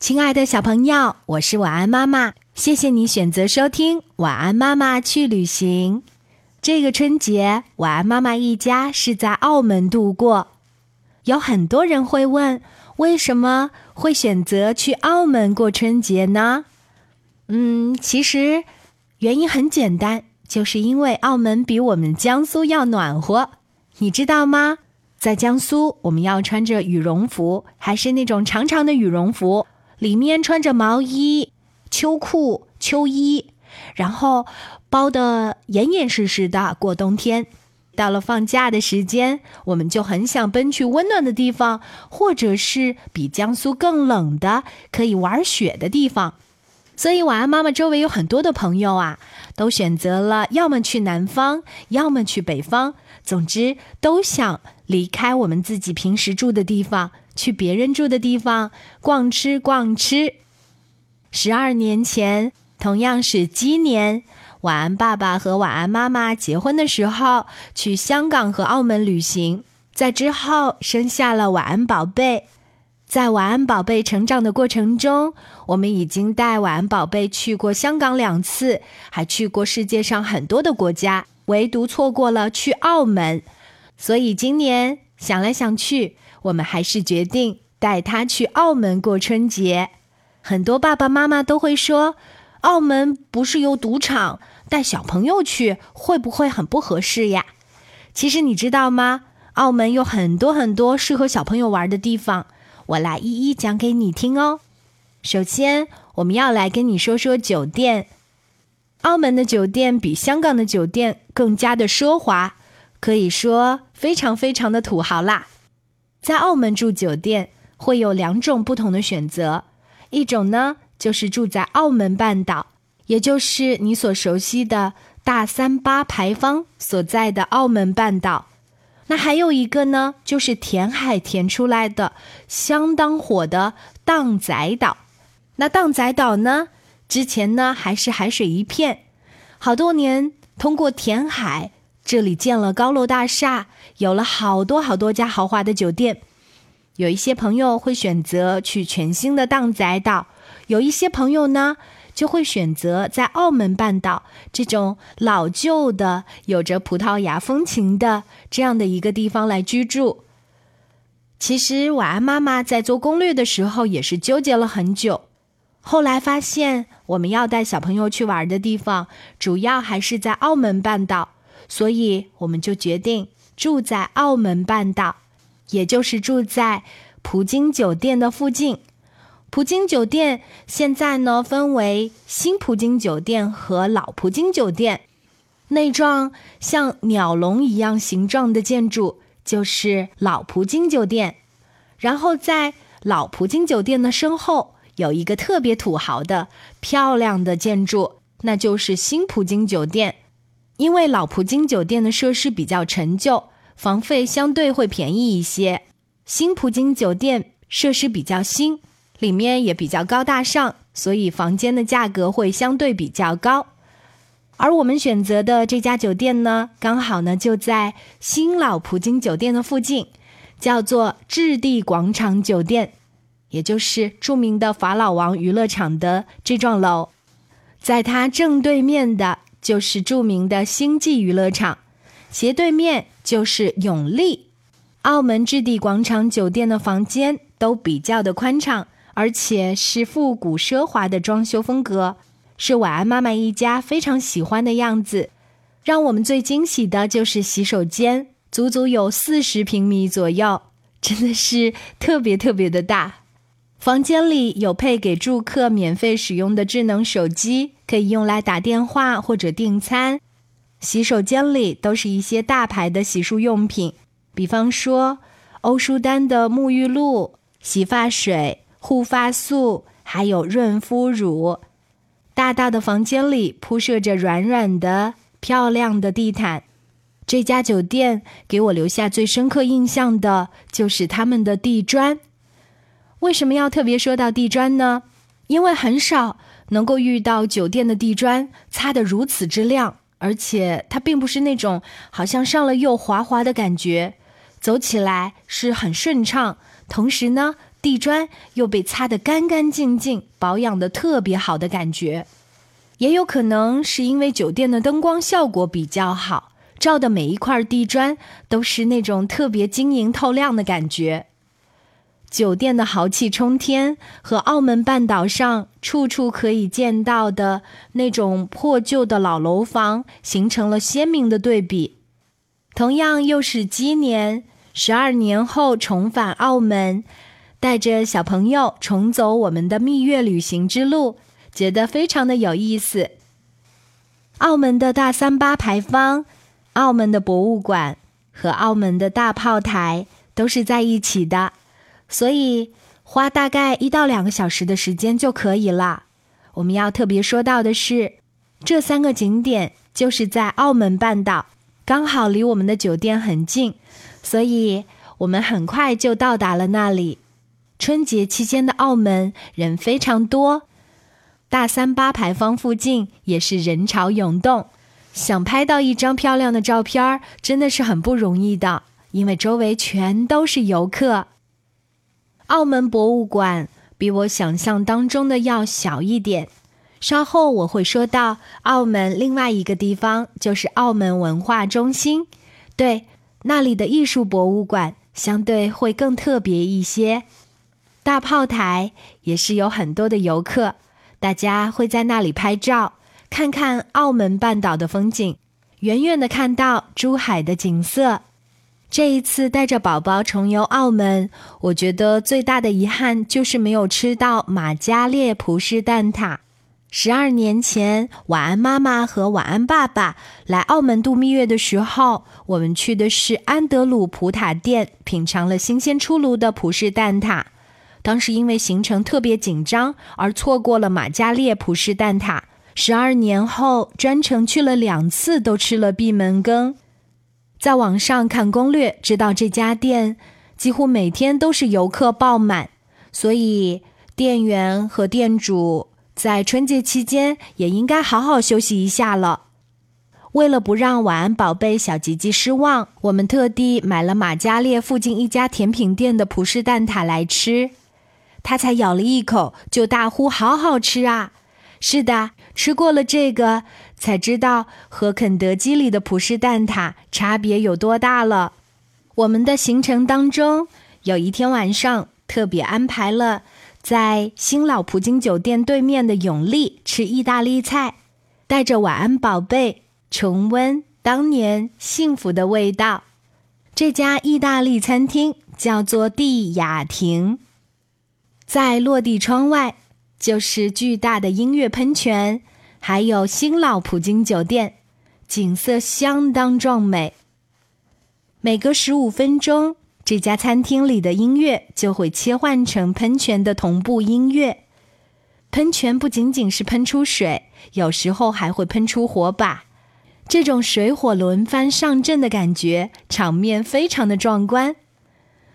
亲爱的小朋友，我是晚安妈妈，谢谢你选择收听《晚安妈妈去旅行》。这个春节，晚安妈妈一家是在澳门度过。有很多人会问，为什么会选择去澳门过春节呢？嗯，其实原因很简单，就是因为澳门比我们江苏要暖和，你知道吗？在江苏，我们要穿着羽绒服，还是那种长长的羽绒服。里面穿着毛衣、秋裤、秋衣，然后包得严严实实的过冬天。到了放假的时间，我们就很想奔去温暖的地方，或者是比江苏更冷的可以玩雪的地方。所以，晚安妈妈周围有很多的朋友啊，都选择了要么去南方，要么去北方，总之都想离开我们自己平时住的地方。去别人住的地方逛吃逛吃。十二年前，同样是鸡年，晚安爸爸和晚安妈妈结婚的时候，去香港和澳门旅行，在之后生下了晚安宝贝。在晚安宝贝成长的过程中，我们已经带晚安宝贝去过香港两次，还去过世界上很多的国家，唯独错过了去澳门。所以今年想来想去。我们还是决定带他去澳门过春节。很多爸爸妈妈都会说，澳门不是有赌场，带小朋友去会不会很不合适呀？其实你知道吗？澳门有很多很多适合小朋友玩的地方，我来一一讲给你听哦。首先，我们要来跟你说说酒店。澳门的酒店比香港的酒店更加的奢华，可以说非常非常的土豪啦。在澳门住酒店会有两种不同的选择，一种呢就是住在澳门半岛，也就是你所熟悉的大三巴牌坊所在的澳门半岛。那还有一个呢，就是填海填出来的相当火的荡仔岛。那荡仔岛呢，之前呢还是海水一片，好多年通过填海。这里建了高楼大厦，有了好多好多家豪华的酒店。有一些朋友会选择去全新的荡仔岛，有一些朋友呢就会选择在澳门半岛这种老旧的、有着葡萄牙风情的这样的一个地方来居住。其实，晚安妈妈在做攻略的时候也是纠结了很久，后来发现我们要带小朋友去玩的地方，主要还是在澳门半岛。所以，我们就决定住在澳门半岛，也就是住在葡京酒店的附近。葡京酒店现在呢，分为新葡京酒店和老葡京酒店。那幢像鸟笼一样形状的建筑就是老葡京酒店。然后，在老葡京酒店的身后有一个特别土豪的漂亮的建筑，那就是新葡京酒店。因为老葡京酒店的设施比较陈旧，房费相对会便宜一些。新葡京酒店设施比较新，里面也比较高大上，所以房间的价格会相对比较高。而我们选择的这家酒店呢，刚好呢就在新老葡京酒店的附近，叫做置地广场酒店，也就是著名的法老王娱乐场的这幢楼，在它正对面的。就是著名的星际娱乐场，斜对面就是永利。澳门置地广场酒店的房间都比较的宽敞，而且是复古奢华的装修风格，是晚安妈妈一家非常喜欢的样子。让我们最惊喜的就是洗手间，足足有四十平米左右，真的是特别特别的大。房间里有配给住客免费使用的智能手机，可以用来打电话或者订餐。洗手间里都是一些大牌的洗漱用品，比方说欧舒丹的沐浴露、洗发水、护发素，还有润肤乳。大大的房间里铺设着软软的、漂亮的地毯。这家酒店给我留下最深刻印象的就是他们的地砖。为什么要特别说到地砖呢？因为很少能够遇到酒店的地砖擦得如此之亮，而且它并不是那种好像上了釉滑滑的感觉，走起来是很顺畅，同时呢地砖又被擦得干干净净，保养的特别好的感觉。也有可能是因为酒店的灯光效果比较好，照的每一块地砖都是那种特别晶莹透亮的感觉。酒店的豪气冲天和澳门半岛上处处可以见到的那种破旧的老楼房形成了鲜明的对比。同样又是鸡年，十二年后重返澳门，带着小朋友重走我们的蜜月旅行之路，觉得非常的有意思。澳门的大三巴牌坊、澳门的博物馆和澳门的大炮台都是在一起的。所以花大概一到两个小时的时间就可以了。我们要特别说到的是，这三个景点就是在澳门半岛，刚好离我们的酒店很近，所以我们很快就到达了那里。春节期间的澳门人非常多，大三巴牌坊附近也是人潮涌动，想拍到一张漂亮的照片儿真的是很不容易的，因为周围全都是游客。澳门博物馆比我想象当中的要小一点，稍后我会说到澳门另外一个地方，就是澳门文化中心。对，那里的艺术博物馆相对会更特别一些。大炮台也是有很多的游客，大家会在那里拍照，看看澳门半岛的风景，远远的看到珠海的景色。这一次带着宝宝重游澳门，我觉得最大的遗憾就是没有吃到马加列葡式蛋挞。十二年前，晚安妈妈和晚安爸爸来澳门度蜜月的时候，我们去的是安德鲁葡挞店，品尝了新鲜出炉的葡式蛋挞。当时因为行程特别紧张，而错过了马加列葡式蛋挞。十二年后，专程去了两次，都吃了闭门羹。在网上看攻略，知道这家店几乎每天都是游客爆满，所以店员和店主在春节期间也应该好好休息一下了。为了不让晚安宝贝小吉吉失望，我们特地买了马加列附近一家甜品店的葡式蛋挞来吃。他才咬了一口，就大呼：“好好吃啊！”是的，吃过了这个，才知道和肯德基里的葡式蛋挞差别有多大了。我们的行程当中，有一天晚上特别安排了在新老葡京酒店对面的永利吃意大利菜，带着晚安宝贝重温当年幸福的味道。这家意大利餐厅叫做蒂雅婷，在落地窗外。就是巨大的音乐喷泉，还有新老葡京酒店，景色相当壮美。每隔十五分钟，这家餐厅里的音乐就会切换成喷泉的同步音乐。喷泉不仅仅是喷出水，有时候还会喷出火把，这种水火轮番上阵的感觉，场面非常的壮观。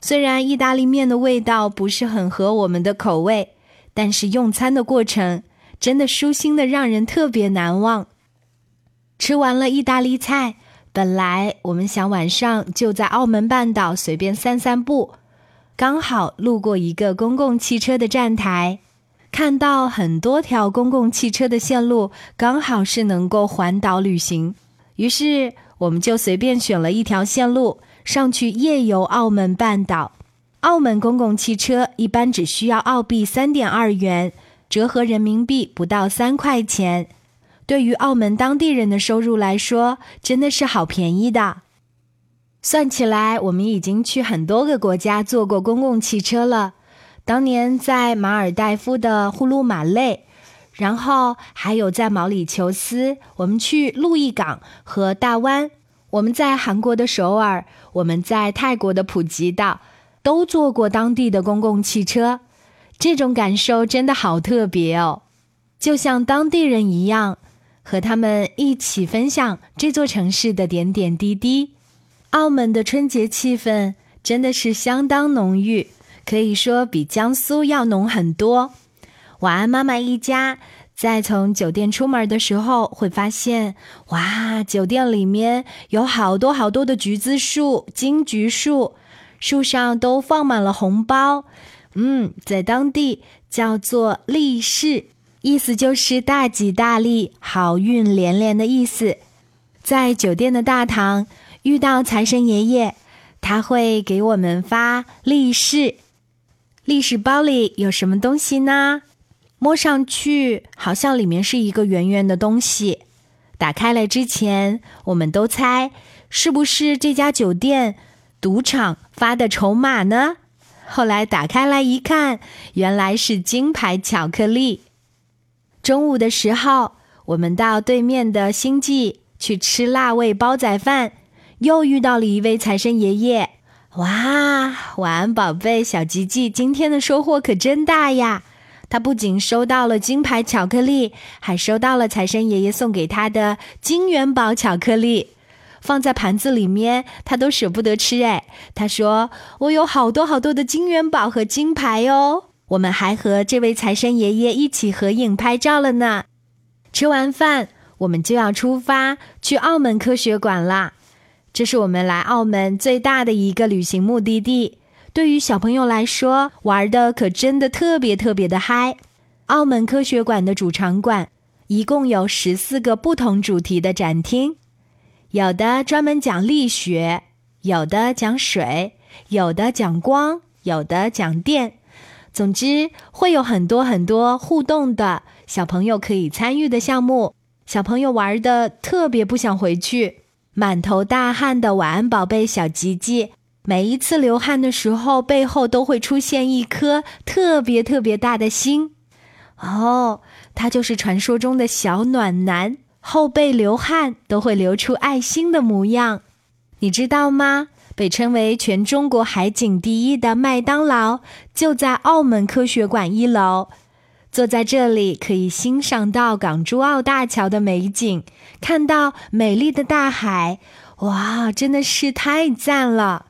虽然意大利面的味道不是很合我们的口味。但是用餐的过程真的舒心的让人特别难忘。吃完了意大利菜，本来我们想晚上就在澳门半岛随便散散步，刚好路过一个公共汽车的站台，看到很多条公共汽车的线路刚好是能够环岛旅行，于是我们就随便选了一条线路上去夜游澳门半岛。澳门公共汽车一般只需要澳币三点二元，折合人民币不到三块钱。对于澳门当地人的收入来说，真的是好便宜的。算起来，我们已经去很多个国家坐过公共汽车了。当年在马尔代夫的呼噜马累，然后还有在毛里求斯，我们去路易港和大湾；我们在韩国的首尔，我们在泰国的普吉岛。都坐过当地的公共汽车，这种感受真的好特别哦，就像当地人一样，和他们一起分享这座城市的点点滴滴。澳门的春节气氛真的是相当浓郁，可以说比江苏要浓很多。晚安，妈妈一家在从酒店出门的时候，会发现，哇，酒店里面有好多好多的橘子树、金桔树。树上都放满了红包，嗯，在当地叫做利市，意思就是大吉大利、好运连连的意思。在酒店的大堂遇到财神爷爷，他会给我们发利是。利是包里有什么东西呢？摸上去好像里面是一个圆圆的东西。打开了之前，我们都猜是不是这家酒店赌场发的筹码呢？后来打开来一看，原来是金牌巧克力。中午的时候，我们到对面的星际去吃辣味煲仔饭，又遇到了一位财神爷爷。哇，晚安，宝贝小吉吉，今天的收获可真大呀！他不仅收到了金牌巧克力，还收到了财神爷爷送给他的金元宝巧克力。放在盘子里面，他都舍不得吃哎。他说：“我有好多好多的金元宝和金牌哦。”我们还和这位财神爷爷一起合影拍照了呢。吃完饭，我们就要出发去澳门科学馆啦。这是我们来澳门最大的一个旅行目的地。对于小朋友来说，玩的可真的特别特别的嗨。澳门科学馆的主场馆一共有十四个不同主题的展厅。有的专门讲力学，有的讲水，有的讲光，有的讲电。总之，会有很多很多互动的小朋友可以参与的项目。小朋友玩的特别不想回去，满头大汗的晚安宝贝小吉吉，每一次流汗的时候，背后都会出现一颗特别特别大的心。哦，他就是传说中的小暖男。后背流汗都会流出爱心的模样，你知道吗？被称为全中国海景第一的麦当劳就在澳门科学馆一楼。坐在这里可以欣赏到港珠澳大桥的美景，看到美丽的大海，哇，真的是太赞了！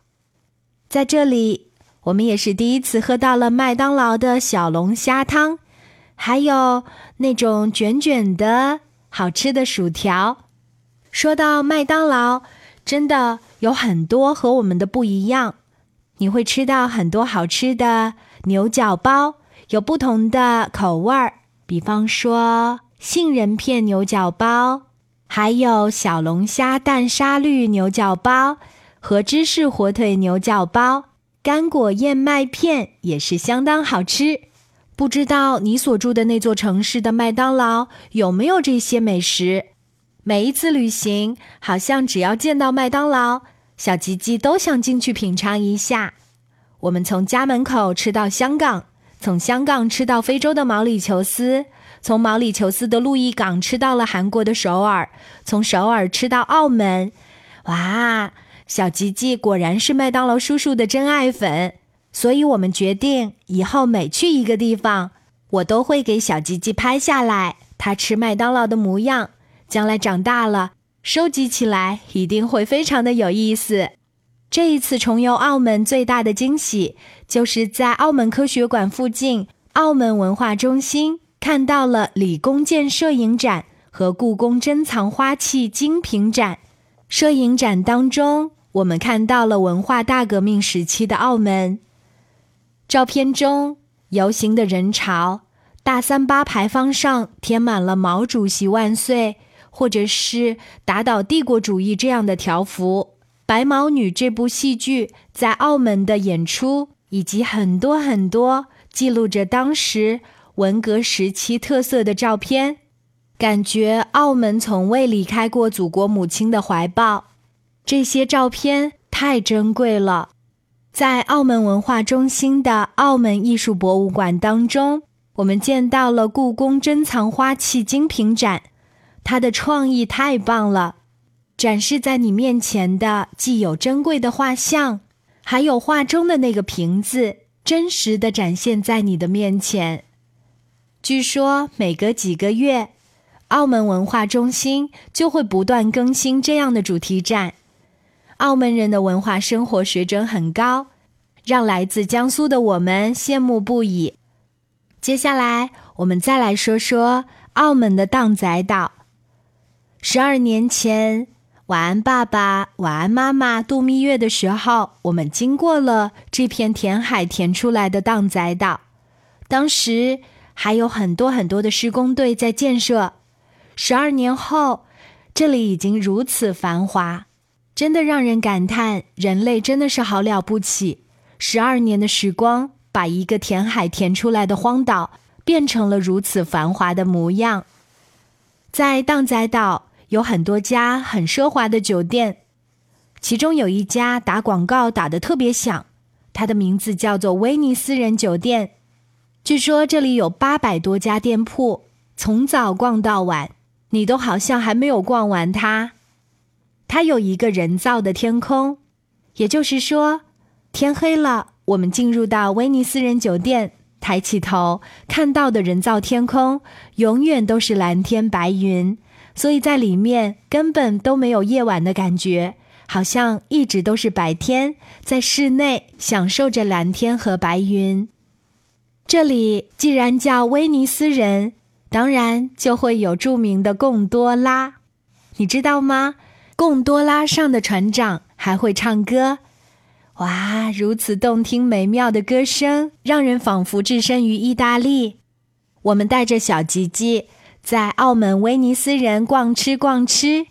在这里，我们也是第一次喝到了麦当劳的小龙虾汤，还有那种卷卷的。好吃的薯条。说到麦当劳，真的有很多和我们的不一样。你会吃到很多好吃的牛角包，有不同的口味儿，比方说杏仁片牛角包，还有小龙虾蛋沙律牛角包和芝士火腿牛角包，干果燕麦片也是相当好吃。不知道你所住的那座城市的麦当劳有没有这些美食？每一次旅行，好像只要见到麦当劳，小吉吉都想进去品尝一下。我们从家门口吃到香港，从香港吃到非洲的毛里求斯，从毛里求斯的路易港吃到了韩国的首尔，从首尔吃到澳门。哇，小吉吉果然是麦当劳叔叔的真爱粉。所以我们决定，以后每去一个地方，我都会给小吉吉拍下来他吃麦当劳的模样。将来长大了，收集起来一定会非常的有意思。这一次重游澳门最大的惊喜，就是在澳门科学馆附近澳门文化中心看到了李公建摄影展和故宫珍藏花器精品展。摄影展当中，我们看到了文化大革命时期的澳门。照片中游行的人潮，大三八牌坊上贴满了“毛主席万岁”或者是“打倒帝国主义”这样的条幅。《白毛女》这部戏剧在澳门的演出，以及很多很多记录着当时文革时期特色的照片，感觉澳门从未离开过祖国母亲的怀抱。这些照片太珍贵了。在澳门文化中心的澳门艺术博物馆当中，我们见到了故宫珍藏花器精品展，它的创意太棒了。展示在你面前的既有珍贵的画像，还有画中的那个瓶子，真实的展现在你的面前。据说每隔几个月，澳门文化中心就会不断更新这样的主题展。澳门人的文化生活水准很高，让来自江苏的我们羡慕不已。接下来，我们再来说说澳门的荡仔岛。十二年前，晚安，爸爸，晚安，妈妈。度蜜月的时候，我们经过了这片填海填出来的荡仔岛，当时还有很多很多的施工队在建设。十二年后，这里已经如此繁华，真的让人感叹，人类真的是好了不起。十二年的时光，把一个填海填出来的荒岛变成了如此繁华的模样。在荡仔岛有很多家很奢华的酒店，其中有一家打广告打得特别响，它的名字叫做威尼斯人酒店。据说这里有八百多家店铺，从早逛到晚，你都好像还没有逛完它。它有一个人造的天空，也就是说。天黑了，我们进入到威尼斯人酒店，抬起头看到的人造天空永远都是蓝天白云，所以在里面根本都没有夜晚的感觉，好像一直都是白天，在室内享受着蓝天和白云。这里既然叫威尼斯人，当然就会有著名的贡多拉，你知道吗？贡多拉上的船长还会唱歌。哇，如此动听美妙的歌声，让人仿佛置身于意大利。我们带着小吉吉在澳门威尼斯人逛吃逛吃，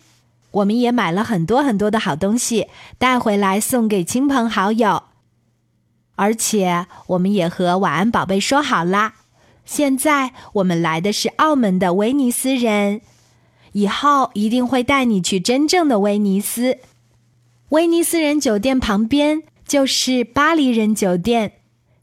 我们也买了很多很多的好东西带回来送给亲朋好友。而且，我们也和晚安宝贝说好啦，现在我们来的是澳门的威尼斯人，以后一定会带你去真正的威尼斯。威尼斯人酒店旁边。就是巴黎人酒店，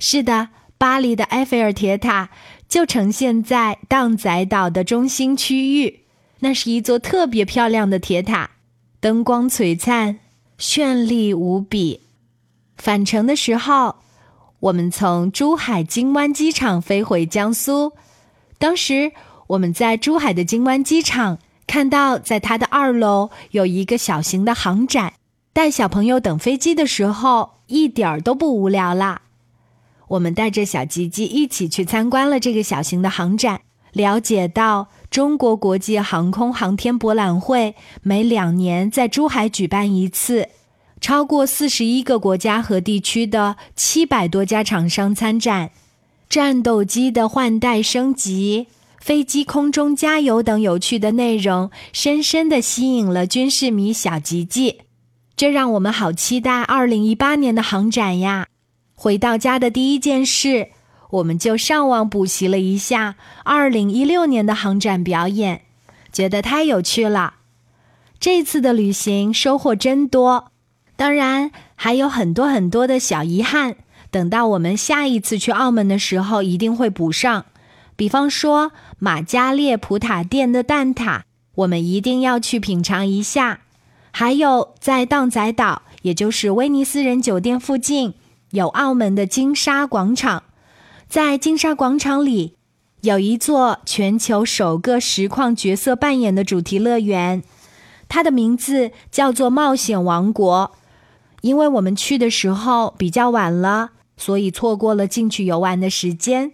是的，巴黎的埃菲尔铁塔就呈现在荡仔岛的中心区域。那是一座特别漂亮的铁塔，灯光璀璨，绚丽无比。返程的时候，我们从珠海金湾机场飞回江苏。当时我们在珠海的金湾机场看到，在它的二楼有一个小型的航展。带小朋友等飞机的时候，一点儿都不无聊啦。我们带着小吉吉一起去参观了这个小型的航展，了解到中国国际航空航天博览会每两年在珠海举办一次，超过四十一个国家和地区的七百多家厂商参展，战斗机的换代升级、飞机空中加油等有趣的内容，深深的吸引了军事迷小吉吉。这让我们好期待二零一八年的航展呀！回到家的第一件事，我们就上网补习了一下二零一六年的航展表演，觉得太有趣了。这次的旅行收获真多，当然还有很多很多的小遗憾，等到我们下一次去澳门的时候一定会补上。比方说马加列普塔店的蛋挞，我们一定要去品尝一下。还有，在荡仔岛，也就是威尼斯人酒店附近，有澳门的金沙广场。在金沙广场里，有一座全球首个实况角色扮演的主题乐园，它的名字叫做冒险王国。因为我们去的时候比较晚了，所以错过了进去游玩的时间。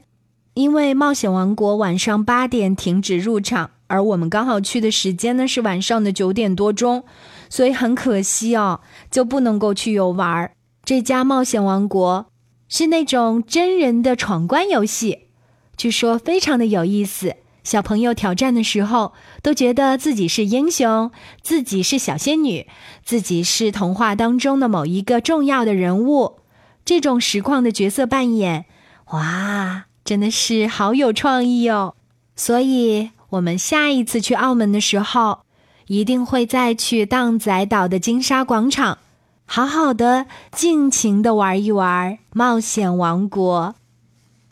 因为冒险王国晚上八点停止入场，而我们刚好去的时间呢是晚上的九点多钟。所以很可惜哦，就不能够去游玩儿。这家冒险王国是那种真人的闯关游戏，据说非常的有意思。小朋友挑战的时候，都觉得自己是英雄，自己是小仙女，自己是童话当中的某一个重要的人物。这种实况的角色扮演，哇，真的是好有创意哦！所以，我们下一次去澳门的时候。一定会再去荡仔岛的金沙广场，好好的尽情的玩一玩冒险王国。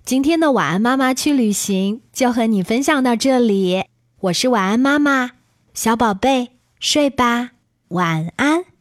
今天的晚安妈妈去旅行就和你分享到这里，我是晚安妈妈，小宝贝睡吧，晚安。